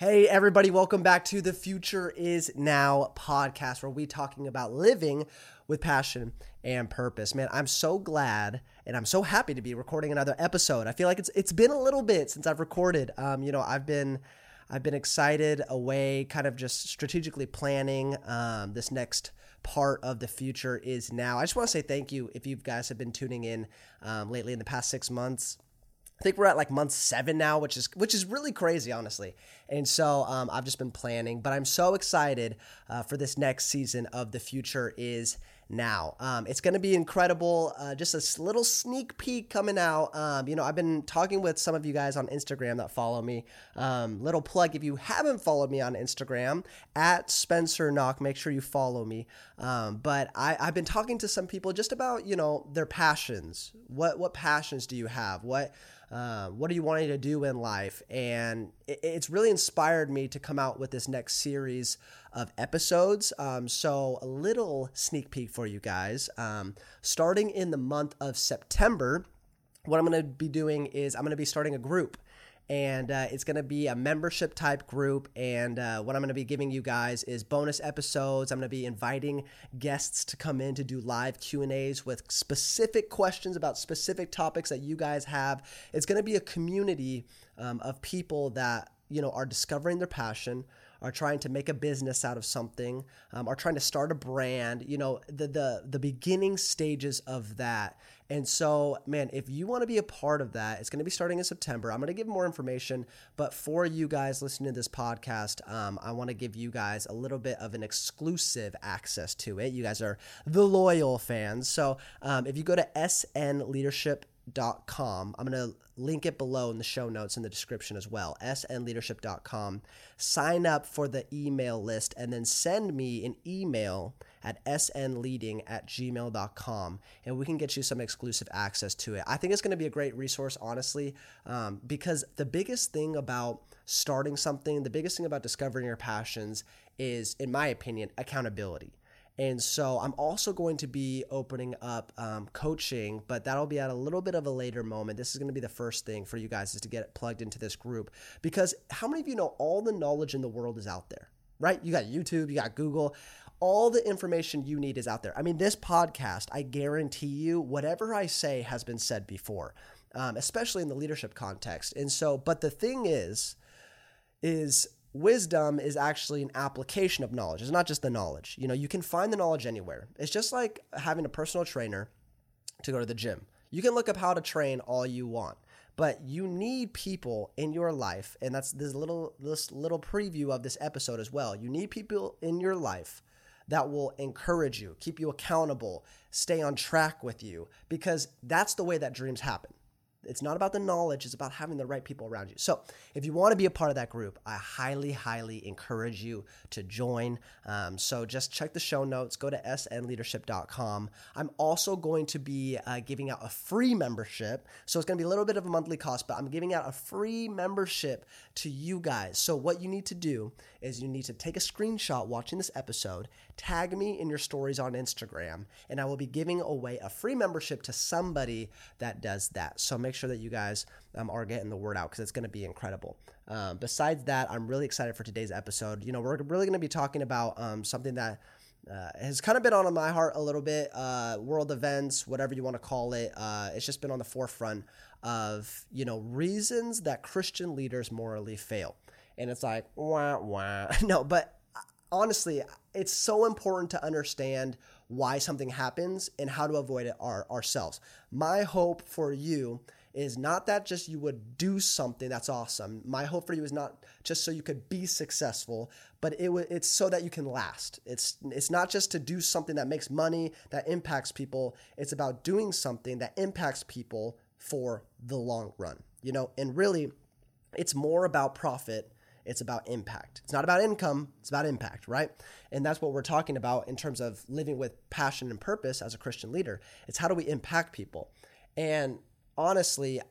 Hey, everybody, welcome back to the Future is Now podcast, where we're talking about living with passion and purpose. Man, I'm so glad and I'm so happy to be recording another episode. I feel like it's it's been a little bit since I've recorded. Um, you know, I've been I've been excited away, kind of just strategically planning um, this next part of the future is now. I just want to say thank you if you guys have been tuning in um, lately in the past six months. I think we're at like month seven now, which is which is really crazy, honestly. And so um, I've just been planning, but I'm so excited uh, for this next season of The Future Is Now. Um, it's going to be incredible. Uh, just a little sneak peek coming out. Um, you know, I've been talking with some of you guys on Instagram that follow me. Um, little plug if you haven't followed me on Instagram at Spencer Nak, make sure you follow me. Um, but I, I've been talking to some people just about you know their passions. What what passions do you have? What uh, what are you wanting to do in life? And it, it's really inspired me to come out with this next series of episodes. Um, so, a little sneak peek for you guys. Um, starting in the month of September, what I'm going to be doing is I'm going to be starting a group and uh, it's going to be a membership type group and uh, what i'm going to be giving you guys is bonus episodes i'm going to be inviting guests to come in to do live q and a's with specific questions about specific topics that you guys have it's going to be a community um, of people that you know are discovering their passion are trying to make a business out of something, um, are trying to start a brand, you know, the the the beginning stages of that. And so, man, if you want to be a part of that, it's going to be starting in September. I'm going to give more information, but for you guys listening to this podcast, um, I want to give you guys a little bit of an exclusive access to it. You guys are the loyal fans. So um, if you go to snleadership.com, I'm going to link it below in the show notes in the description as well snleadership.com sign up for the email list and then send me an email at snleading at gmail.com and we can get you some exclusive access to it i think it's going to be a great resource honestly um, because the biggest thing about starting something the biggest thing about discovering your passions is in my opinion accountability and so I'm also going to be opening up um, coaching, but that'll be at a little bit of a later moment. This is going to be the first thing for you guys is to get plugged into this group because how many of you know all the knowledge in the world is out there, right? You got YouTube, you got Google. All the information you need is out there. I mean, this podcast, I guarantee you, whatever I say has been said before, um, especially in the leadership context. And so, but the thing is, is wisdom is actually an application of knowledge. It's not just the knowledge. You know, you can find the knowledge anywhere. It's just like having a personal trainer to go to the gym. You can look up how to train all you want, but you need people in your life, and that's this little this little preview of this episode as well. You need people in your life that will encourage you, keep you accountable, stay on track with you because that's the way that dreams happen. It's not about the knowledge, it's about having the right people around you. So, if you want to be a part of that group, I highly, highly encourage you to join. Um, so, just check the show notes, go to snleadership.com. I'm also going to be uh, giving out a free membership. So, it's going to be a little bit of a monthly cost, but I'm giving out a free membership to you guys. So, what you need to do is you need to take a screenshot watching this episode, tag me in your stories on Instagram, and I will be giving away a free membership to somebody that does that. So, make sure that you guys um, are getting the word out because it's going to be incredible. Um, besides that, I'm really excited for today's episode. You know, we're really going to be talking about um, something that uh, has kind of been on my heart a little bit. Uh, world events, whatever you want to call it, uh, it's just been on the forefront of you know reasons that Christian leaders morally fail. And it's like wah wah. no, but uh, honestly, it's so important to understand why something happens and how to avoid it our, ourselves. My hope for you is not that just you would do something that's awesome. My hope for you is not just so you could be successful, but it w- it's so that you can last. It's it's not just to do something that makes money that impacts people. It's about doing something that impacts people for the long run. You know, and really it's more about profit it's about impact. It's not about income, it's about impact, right? And that's what we're talking about in terms of living with passion and purpose as a Christian leader. It's how do we impact people? And honestly,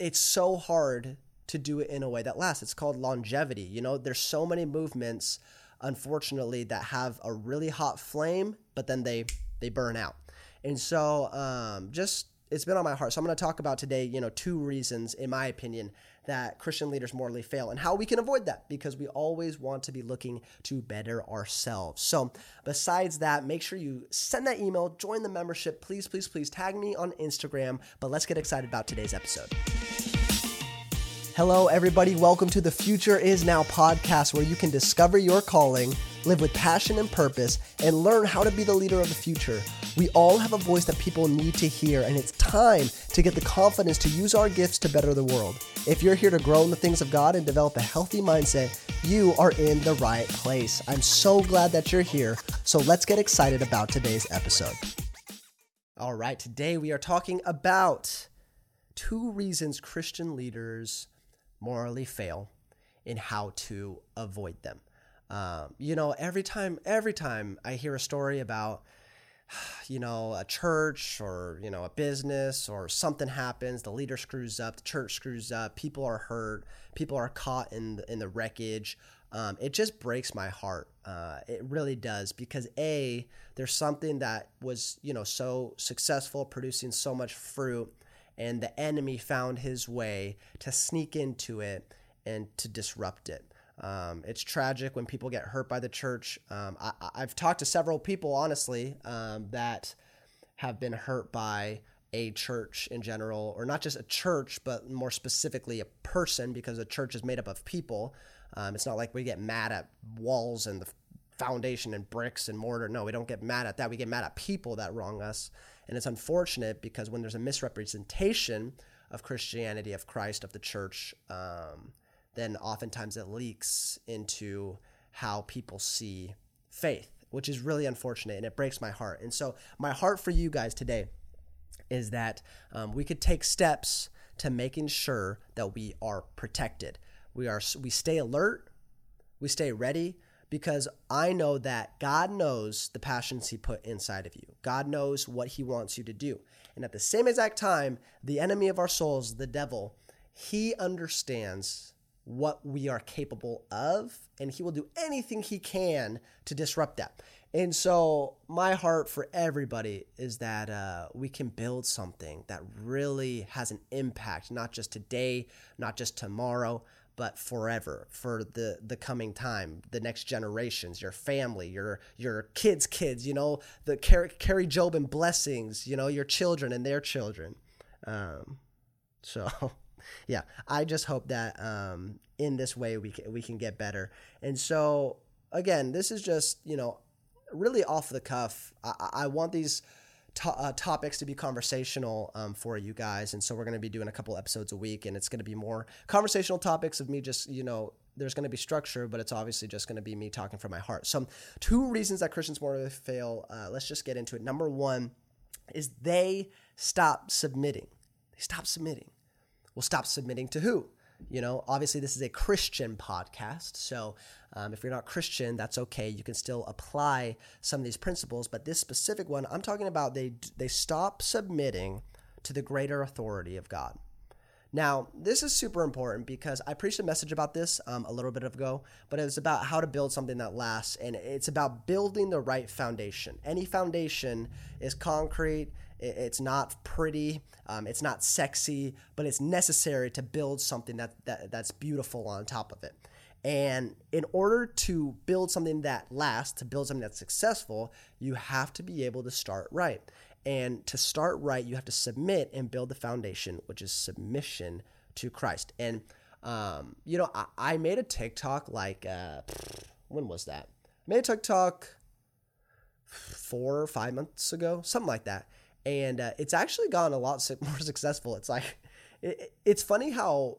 it's so hard to do it in a way that lasts. It's called longevity. You know, there's so many movements unfortunately that have a really hot flame, but then they they burn out. And so um, just it's been on my heart. So I'm going to talk about today, you know, two reasons in my opinion that Christian leaders morally fail and how we can avoid that because we always want to be looking to better ourselves. So, besides that, make sure you send that email, join the membership. Please, please, please tag me on Instagram. But let's get excited about today's episode. Hello, everybody. Welcome to the Future Is Now podcast, where you can discover your calling, live with passion and purpose, and learn how to be the leader of the future. We all have a voice that people need to hear, and it's time to get the confidence to use our gifts to better the world. If you're here to grow in the things of God and develop a healthy mindset, you are in the right place. I'm so glad that you're here. So let's get excited about today's episode. All right, today we are talking about two reasons Christian leaders morally fail in how to avoid them. Um, you know, every time, every time I hear a story about you know, a church or, you know, a business or something happens, the leader screws up, the church screws up, people are hurt, people are caught in the, in the wreckage. Um, it just breaks my heart. Uh, it really does because a there's something that was you know so successful, producing so much fruit, and the enemy found his way to sneak into it and to disrupt it. Um, it's tragic when people get hurt by the church. Um, I, have talked to several people, honestly, um, that have been hurt by a church in general, or not just a church, but more specifically a person, because a church is made up of people. Um, it's not like we get mad at walls and the foundation and bricks and mortar. No, we don't get mad at that. We get mad at people that wrong us. And it's unfortunate because when there's a misrepresentation of Christianity, of Christ, of the church, um, then oftentimes it leaks into how people see faith, which is really unfortunate and it breaks my heart. And so, my heart for you guys today is that um, we could take steps to making sure that we are protected. We are we stay alert, we stay ready because I know that God knows the passions he put inside of you. God knows what he wants you to do. And at the same exact time, the enemy of our souls, the devil, he understands what we are capable of, and he will do anything he can to disrupt that. And so, my heart for everybody is that uh, we can build something that really has an impact, not just today, not just tomorrow, but forever for the the coming time, the next generations, your family, your your kids' kids, you know, the carry, carry Job and blessings, you know, your children and their children. Um, so. yeah, I just hope that um, in this way we can, we can get better. And so again, this is just you know really off the cuff. I, I want these. To, uh, topics to be conversational um, for you guys. And so we're going to be doing a couple episodes a week, and it's going to be more conversational topics of me just, you know, there's going to be structure, but it's obviously just going to be me talking from my heart. So, two reasons that Christians morally fail. Uh, let's just get into it. Number one is they stop submitting. They stop submitting will stop submitting to who? You know, obviously, this is a Christian podcast. So, um, if you're not Christian, that's okay. You can still apply some of these principles. But this specific one, I'm talking about they, they stop submitting to the greater authority of God. Now, this is super important because I preached a message about this um, a little bit ago, but it's about how to build something that lasts, and it's about building the right foundation. Any foundation is concrete, it's not pretty, um, it's not sexy, but it's necessary to build something that, that that's beautiful on top of it. And in order to build something that lasts, to build something that's successful, you have to be able to start right. And to start right, you have to submit and build the foundation, which is submission to Christ. And, um, you know, I, I, made a TikTok like, uh, when was that? I made a TikTok four or five months ago, something like that and uh, it's actually gone a lot more successful. It's like it, it's funny how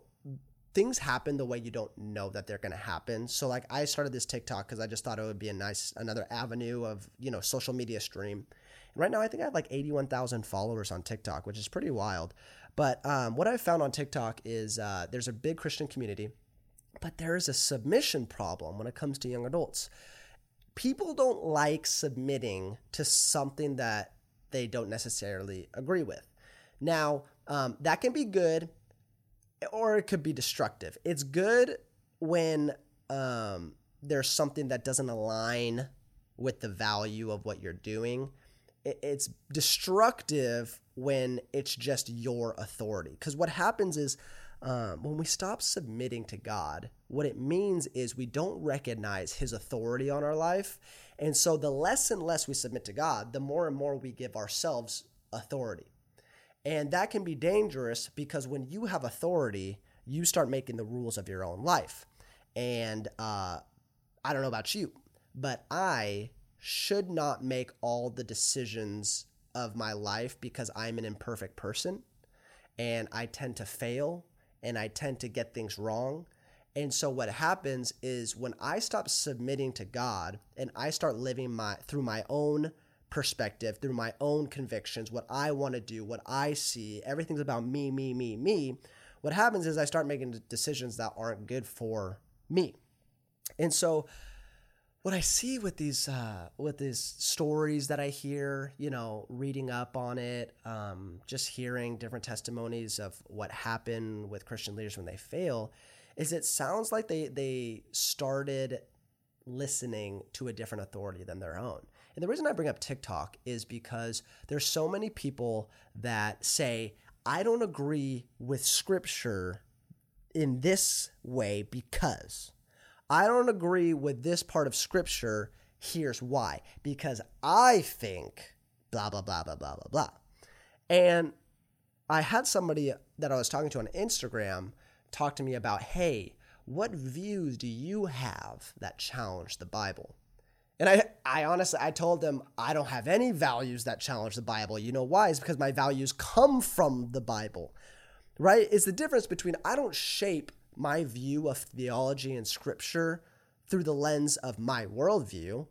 things happen the way you don't know that they're going to happen. So like I started this TikTok cuz I just thought it would be a nice another avenue of, you know, social media stream. And right now I think I have like 81,000 followers on TikTok, which is pretty wild. But um, what I've found on TikTok is uh, there's a big Christian community, but there is a submission problem when it comes to young adults. People don't like submitting to something that they don't necessarily agree with. Now, um, that can be good or it could be destructive. It's good when um, there's something that doesn't align with the value of what you're doing. It's destructive when it's just your authority. Because what happens is um, when we stop submitting to God, what it means is we don't recognize His authority on our life. And so the less and less we submit to God, the more and more we give ourselves authority. And that can be dangerous because when you have authority, you start making the rules of your own life. And uh, I don't know about you, but I should not make all the decisions of my life because I'm an imperfect person and I tend to fail and I tend to get things wrong. And so what happens is when I stop submitting to God and I start living my through my own perspective, through my own convictions, what I want to do, what I see, everything's about me, me, me, me. What happens is I start making decisions that aren't good for me. And so what I see with these uh, with these stories that I hear, you know, reading up on it, um, just hearing different testimonies of what happened with Christian leaders when they fail, is it sounds like they they started listening to a different authority than their own. And the reason I bring up TikTok is because there's so many people that say I don't agree with scripture in this way because I don't agree with this part of scripture. Here's why. Because I think blah, blah, blah, blah, blah, blah, blah. And I had somebody that I was talking to on Instagram talk to me about, hey, what views do you have that challenge the Bible? And I, I honestly, I told them I don't have any values that challenge the Bible. You know why? It's because my values come from the Bible, right? It's the difference between I don't shape my view of theology and scripture through the lens of my worldview.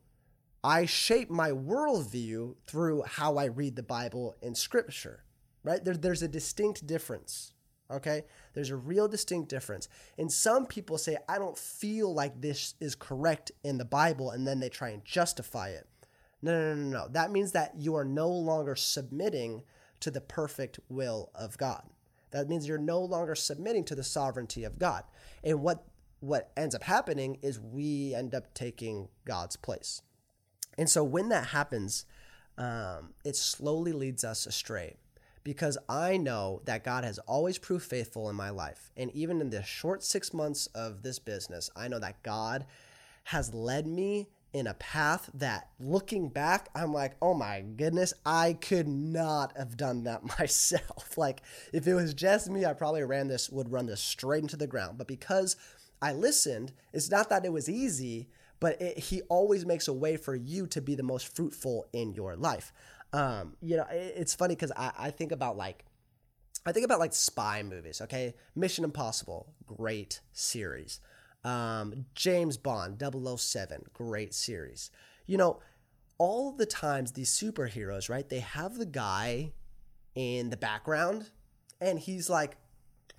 I shape my worldview through how I read the Bible and scripture, right? There, there's a distinct difference, okay? There's a real distinct difference. And some people say, I don't feel like this is correct in the Bible, and then they try and justify it. No, no, no, no. That means that you are no longer submitting to the perfect will of God. That means you're no longer submitting to the sovereignty of God. And what what ends up happening is we end up taking God's place. And so when that happens, um, it slowly leads us astray because I know that God has always proved faithful in my life. And even in the short six months of this business, I know that God has led me in a path that looking back, I'm like, oh my goodness, I could not have done that myself. like if it was just me, I probably ran this, would run this straight into the ground. But because I listened, it's not that it was easy, but it, he always makes a way for you to be the most fruitful in your life. Um, you know, it, it's funny because I, I think about like, I think about like spy movies, okay? Mission Impossible, great series. Um, James Bond 007, great series. You know, all the times these superheroes, right? They have the guy in the background and he's like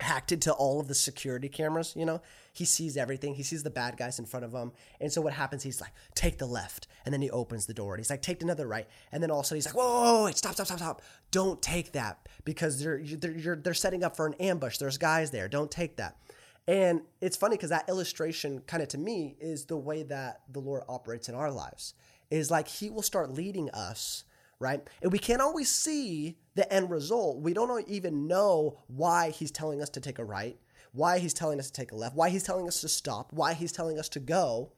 hacked into all of the security cameras, you know? He sees everything. He sees the bad guys in front of him. And so what happens, he's like, take the left. And then he opens the door and he's like, take another right. And then all of a sudden he's like, whoa, whoa, whoa wait, stop, stop, stop, stop. Don't take that because they're, they're, they're setting up for an ambush. There's guys there. Don't take that. And it's funny because that illustration, kind of to me, is the way that the Lord operates in our lives. Is like He will start leading us, right? And we can't always see the end result. We don't even know why He's telling us to take a right, why He's telling us to take a left, why He's telling us to stop, why He's telling us to go.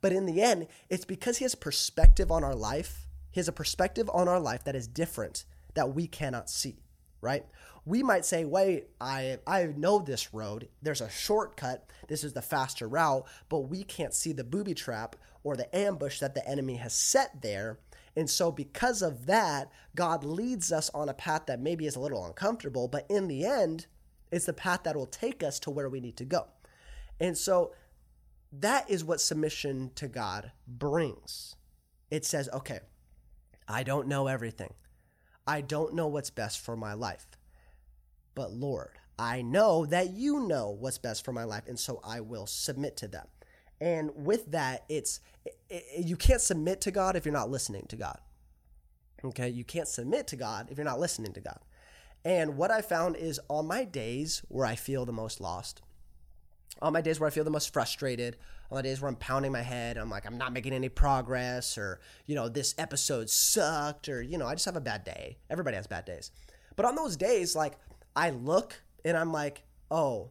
But in the end, it's because He has perspective on our life. He has a perspective on our life that is different that we cannot see, right? We might say, wait, I, I know this road. There's a shortcut. This is the faster route, but we can't see the booby trap or the ambush that the enemy has set there. And so, because of that, God leads us on a path that maybe is a little uncomfortable, but in the end, it's the path that will take us to where we need to go. And so, that is what submission to God brings. It says, okay, I don't know everything. I don't know what's best for my life. But Lord, I know that you know what's best for my life, and so I will submit to them. And with that, it's it, it, you can't submit to God if you're not listening to God. Okay, you can't submit to God if you're not listening to God. And what I found is on my days where I feel the most lost, on my days where I feel the most frustrated, on my days where I'm pounding my head, I'm like, I'm not making any progress, or, you know, this episode sucked, or, you know, I just have a bad day. Everybody has bad days. But on those days, like, I look and I'm like, oh,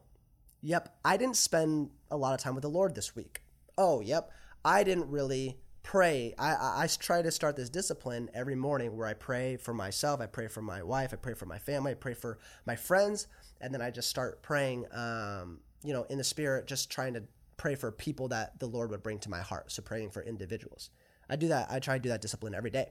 yep, I didn't spend a lot of time with the Lord this week. Oh, yep, I didn't really pray. I, I, I try to start this discipline every morning where I pray for myself, I pray for my wife, I pray for my family, I pray for my friends, and then I just start praying, um, you know, in the spirit, just trying to pray for people that the Lord would bring to my heart. So praying for individuals. I do that. I try to do that discipline every day.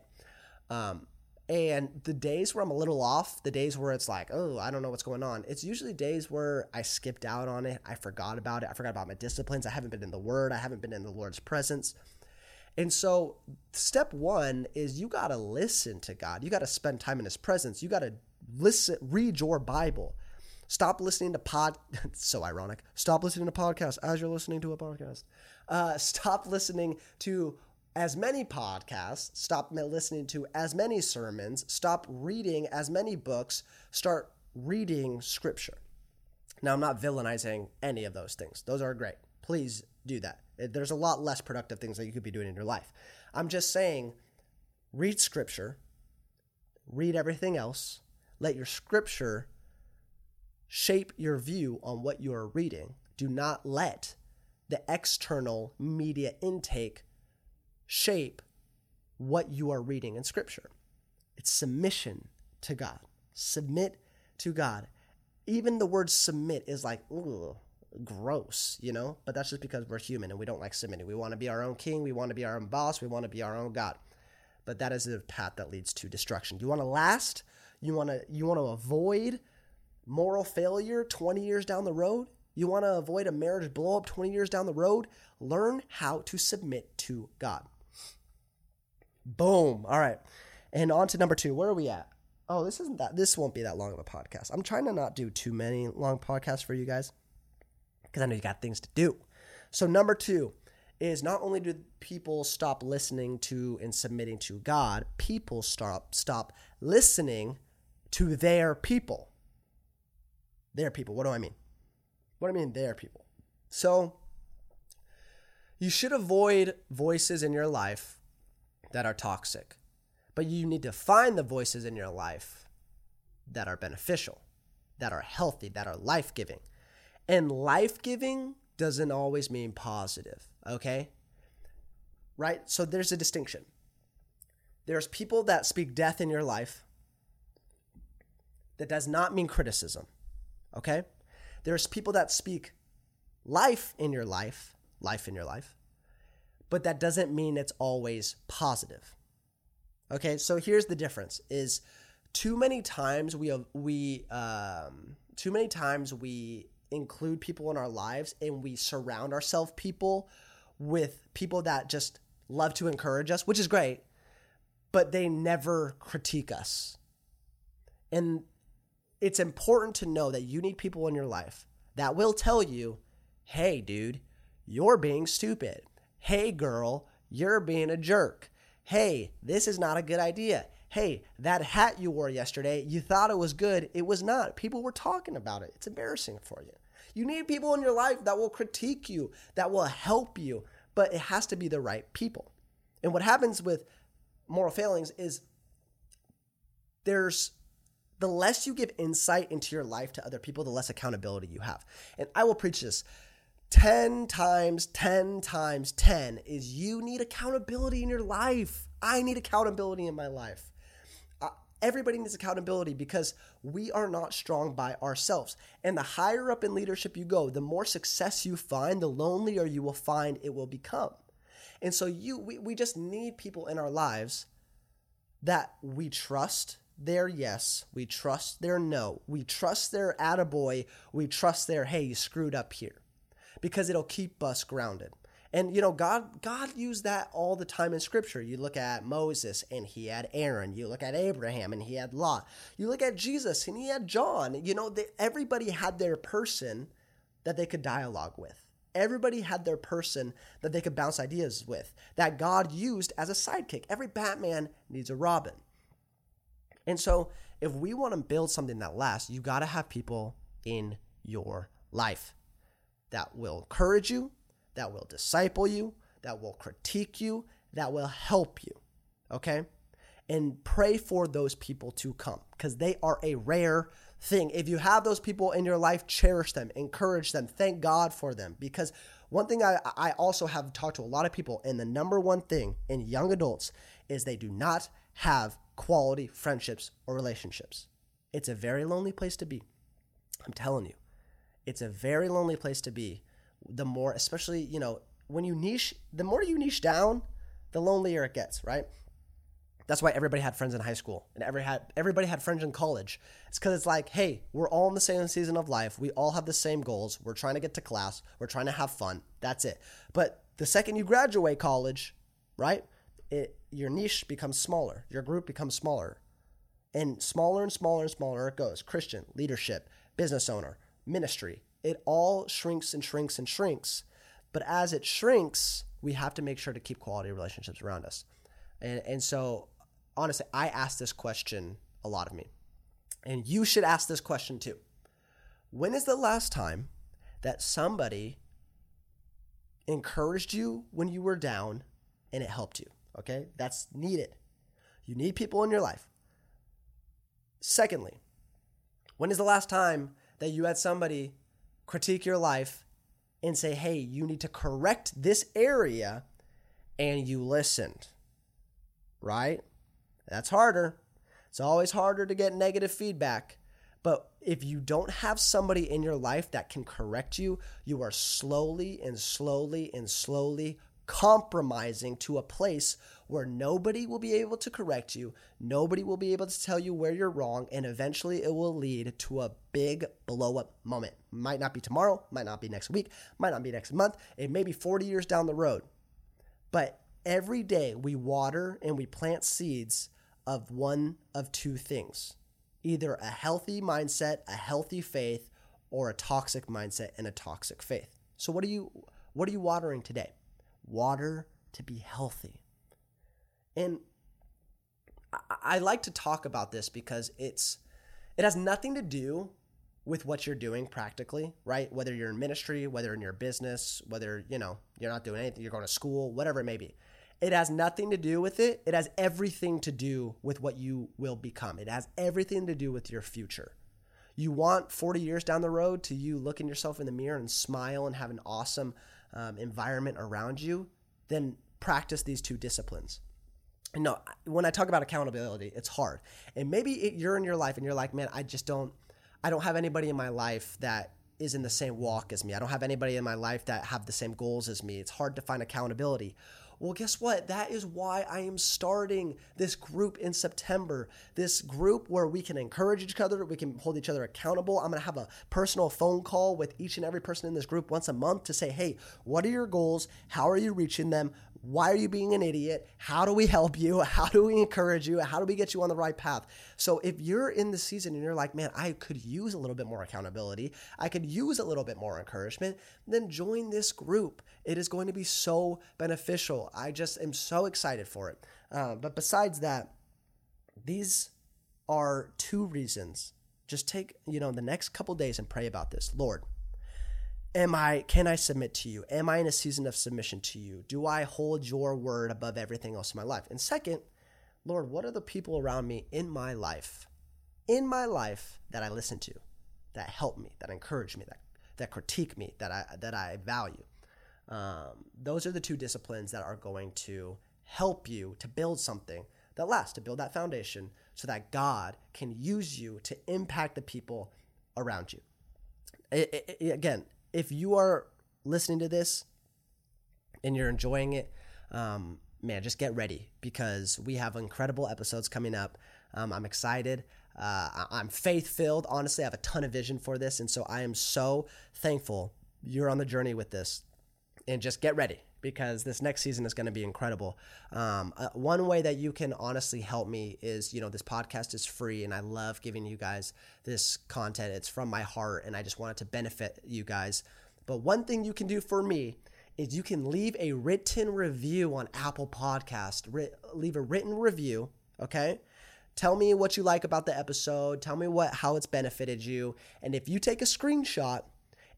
Um, and the days where I'm a little off, the days where it's like, oh, I don't know what's going on, it's usually days where I skipped out on it. I forgot about it. I forgot about my disciplines. I haven't been in the Word. I haven't been in the Lord's presence. And so, step one is you got to listen to God. You got to spend time in His presence. You got to listen, read your Bible. Stop listening to pod. so ironic. Stop listening to podcasts as you're listening to a podcast. Uh, stop listening to as many podcasts, stop listening to as many sermons, stop reading as many books, start reading scripture. Now, I'm not villainizing any of those things. Those are great. Please do that. There's a lot less productive things that you could be doing in your life. I'm just saying, read scripture, read everything else, let your scripture shape your view on what you are reading. Do not let the external media intake shape what you are reading in Scripture. It's submission to God. Submit to God. Even the word submit is like, ooh, gross, you know? But that's just because we're human and we don't like submitting. We want to be our own king. We want to be our own boss. We want to be our own God. But that is a path that leads to destruction. You want to last? You want to you want to avoid moral failure 20 years down the road? You want to avoid a marriage blow up 20 years down the road? Learn how to submit to God. Boom. All right. And on to number two. Where are we at? Oh, this isn't that. This won't be that long of a podcast. I'm trying to not do too many long podcasts for you guys because I know you got things to do. So, number two is not only do people stop listening to and submitting to God, people stop stop listening to their people. Their people. What do I mean? What do I mean, their people? So, you should avoid voices in your life that are toxic. But you need to find the voices in your life that are beneficial, that are healthy, that are life giving. And life giving doesn't always mean positive, okay? Right? So there's a distinction. There's people that speak death in your life. That does not mean criticism, okay? There's people that speak life in your life, life in your life, but that doesn't mean it's always positive. Okay, so here's the difference: is too many times we we um, too many times we include people in our lives and we surround ourselves people with people that just love to encourage us, which is great, but they never critique us. And it's important to know that you need people in your life that will tell you, "Hey, dude, you're being stupid." Hey, girl, you're being a jerk. Hey, this is not a good idea. Hey, that hat you wore yesterday, you thought it was good. It was not. People were talking about it. It's embarrassing for you. You need people in your life that will critique you, that will help you, but it has to be the right people. And what happens with moral failings is there's the less you give insight into your life to other people, the less accountability you have. And I will preach this 10 times 10 times 10 is you need accountability in your life. I need accountability in my life. Uh, everybody needs accountability because we are not strong by ourselves. And the higher up in leadership you go, the more success you find, the lonelier you will find it will become. And so you we, we just need people in our lives that we trust their yes, we trust their no, we trust their attaboy, we trust their hey, you screwed up here because it'll keep us grounded. And you know, God God used that all the time in scripture. You look at Moses and he had Aaron. You look at Abraham and he had Lot. You look at Jesus and he had John. You know, they, everybody had their person that they could dialogue with. Everybody had their person that they could bounce ideas with, that God used as a sidekick. Every Batman needs a Robin. And so, if we want to build something that lasts, you got to have people in your life that will encourage you, that will disciple you, that will critique you, that will help you. Okay? and pray for those people to come because they are a rare thing. If you have those people in your life, cherish them, encourage them, thank God for them. Because one thing I, I also have talked to a lot of people, and the number one thing in young adults is they do not have quality friendships or relationships. It's a very lonely place to be. I'm telling you, it's a very lonely place to be. The more, especially, you know, when you niche, the more you niche down, the lonelier it gets, right? That's why everybody had friends in high school and every had everybody had friends in college. It's because it's like, hey, we're all in the same season of life. We all have the same goals. We're trying to get to class. We're trying to have fun. That's it. But the second you graduate college, right, it, your niche becomes smaller. Your group becomes smaller, and smaller and smaller and smaller it goes. Christian leadership, business owner, ministry. It all shrinks and shrinks and shrinks. But as it shrinks, we have to make sure to keep quality relationships around us. And, and so honestly, I ask this question a lot of me. And you should ask this question too. When is the last time that somebody encouraged you when you were down and it helped you? Okay? That's needed. You need people in your life. Secondly, when is the last time that you had somebody critique your life and say, hey, you need to correct this area and you listened? Right? That's harder. It's always harder to get negative feedback. But if you don't have somebody in your life that can correct you, you are slowly and slowly and slowly compromising to a place where nobody will be able to correct you, nobody will be able to tell you where you're wrong, and eventually it will lead to a big blow up moment. Might not be tomorrow, might not be next week, might not be next month, it may be 40 years down the road. But every day we water and we plant seeds of one of two things either a healthy mindset, a healthy faith, or a toxic mindset and a toxic faith. So what are you what are you watering today? Water to be healthy. And I, like to talk about this because it's it has nothing to do with what you're doing practically, right? Whether you're in ministry, whether in your business, whether, you know, you're not doing anything, you're going to school, whatever it may be. It has nothing to do with it. It has everything to do with what you will become. It has everything to do with your future. You want 40 years down the road to you looking yourself in the mirror and smile and have an awesome um, environment around you, then practice these two disciplines. No, when I talk about accountability, it's hard. And maybe it, you're in your life and you're like, man, I just don't, I don't have anybody in my life that is in the same walk as me. I don't have anybody in my life that have the same goals as me. It's hard to find accountability. Well, guess what? That is why I am starting this group in September. This group where we can encourage each other, we can hold each other accountable. I'm going to have a personal phone call with each and every person in this group once a month to say, hey, what are your goals? How are you reaching them? Why are you being an idiot? How do we help you? How do we encourage you? How do we get you on the right path? So if you're in the season and you're like, man, I could use a little bit more accountability, I could use a little bit more encouragement, then join this group. It is going to be so beneficial. I just am so excited for it. Uh, but besides that, these are two reasons. Just take, you know, the next couple days and pray about this. Lord, am I can I submit to you? Am I in a season of submission to you? Do I hold your word above everything else in my life? And second, Lord, what are the people around me in my life? In my life that I listen to, that help me, that encourage me, that that critique me, that I that I value. Um, those are the two disciplines that are going to help you to build something that lasts, to build that foundation, so that God can use you to impact the people around you. It, it, again, if you are listening to this and you're enjoying it, um, man, just get ready because we have incredible episodes coming up. Um, I'm excited. Uh, I'm faith filled. Honestly, I have a ton of vision for this. And so I am so thankful you're on the journey with this. And just get ready because this next season is going to be incredible. Um, uh, one way that you can honestly help me is, you know, this podcast is free and I love giving you guys this content. It's from my heart and I just want it to benefit you guys. But one thing you can do for me is you can leave a written review on Apple Podcast. Re- leave a written review, okay? Tell me what you like about the episode. Tell me what how it's benefited you. And if you take a screenshot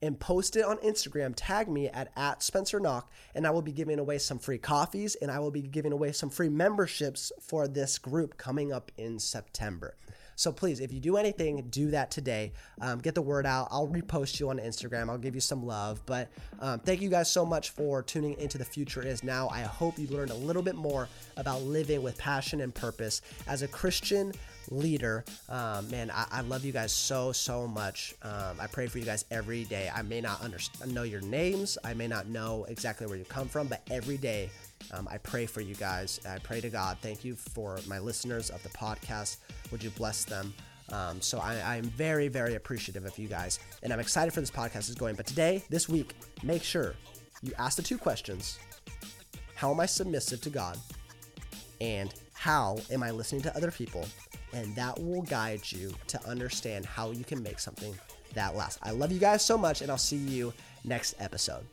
and post it on Instagram. Tag me at, at Spencer Nak, and I will be giving away some free coffees and I will be giving away some free memberships for this group coming up in September. So please, if you do anything, do that today. Um, get the word out. I'll repost you on Instagram. I'll give you some love. But um, thank you guys so much for tuning into The Future Is Now. I hope you learned a little bit more about living with passion and purpose as a Christian leader. Um, man, I, I, love you guys so, so much. Um, I pray for you guys every day. I may not understand, know your names, I may not know exactly where you come from, but every day um, I pray for you guys. I pray to God. Thank you for my listeners of the podcast. Would you bless them? Um, so I, am very, very appreciative of you guys, and I'm excited for this podcast is going. But today, this week, make sure you ask the two questions: How am I submissive to God? And how am I listening to other people? And that will guide you to understand how you can make something that lasts. I love you guys so much, and I'll see you next episode.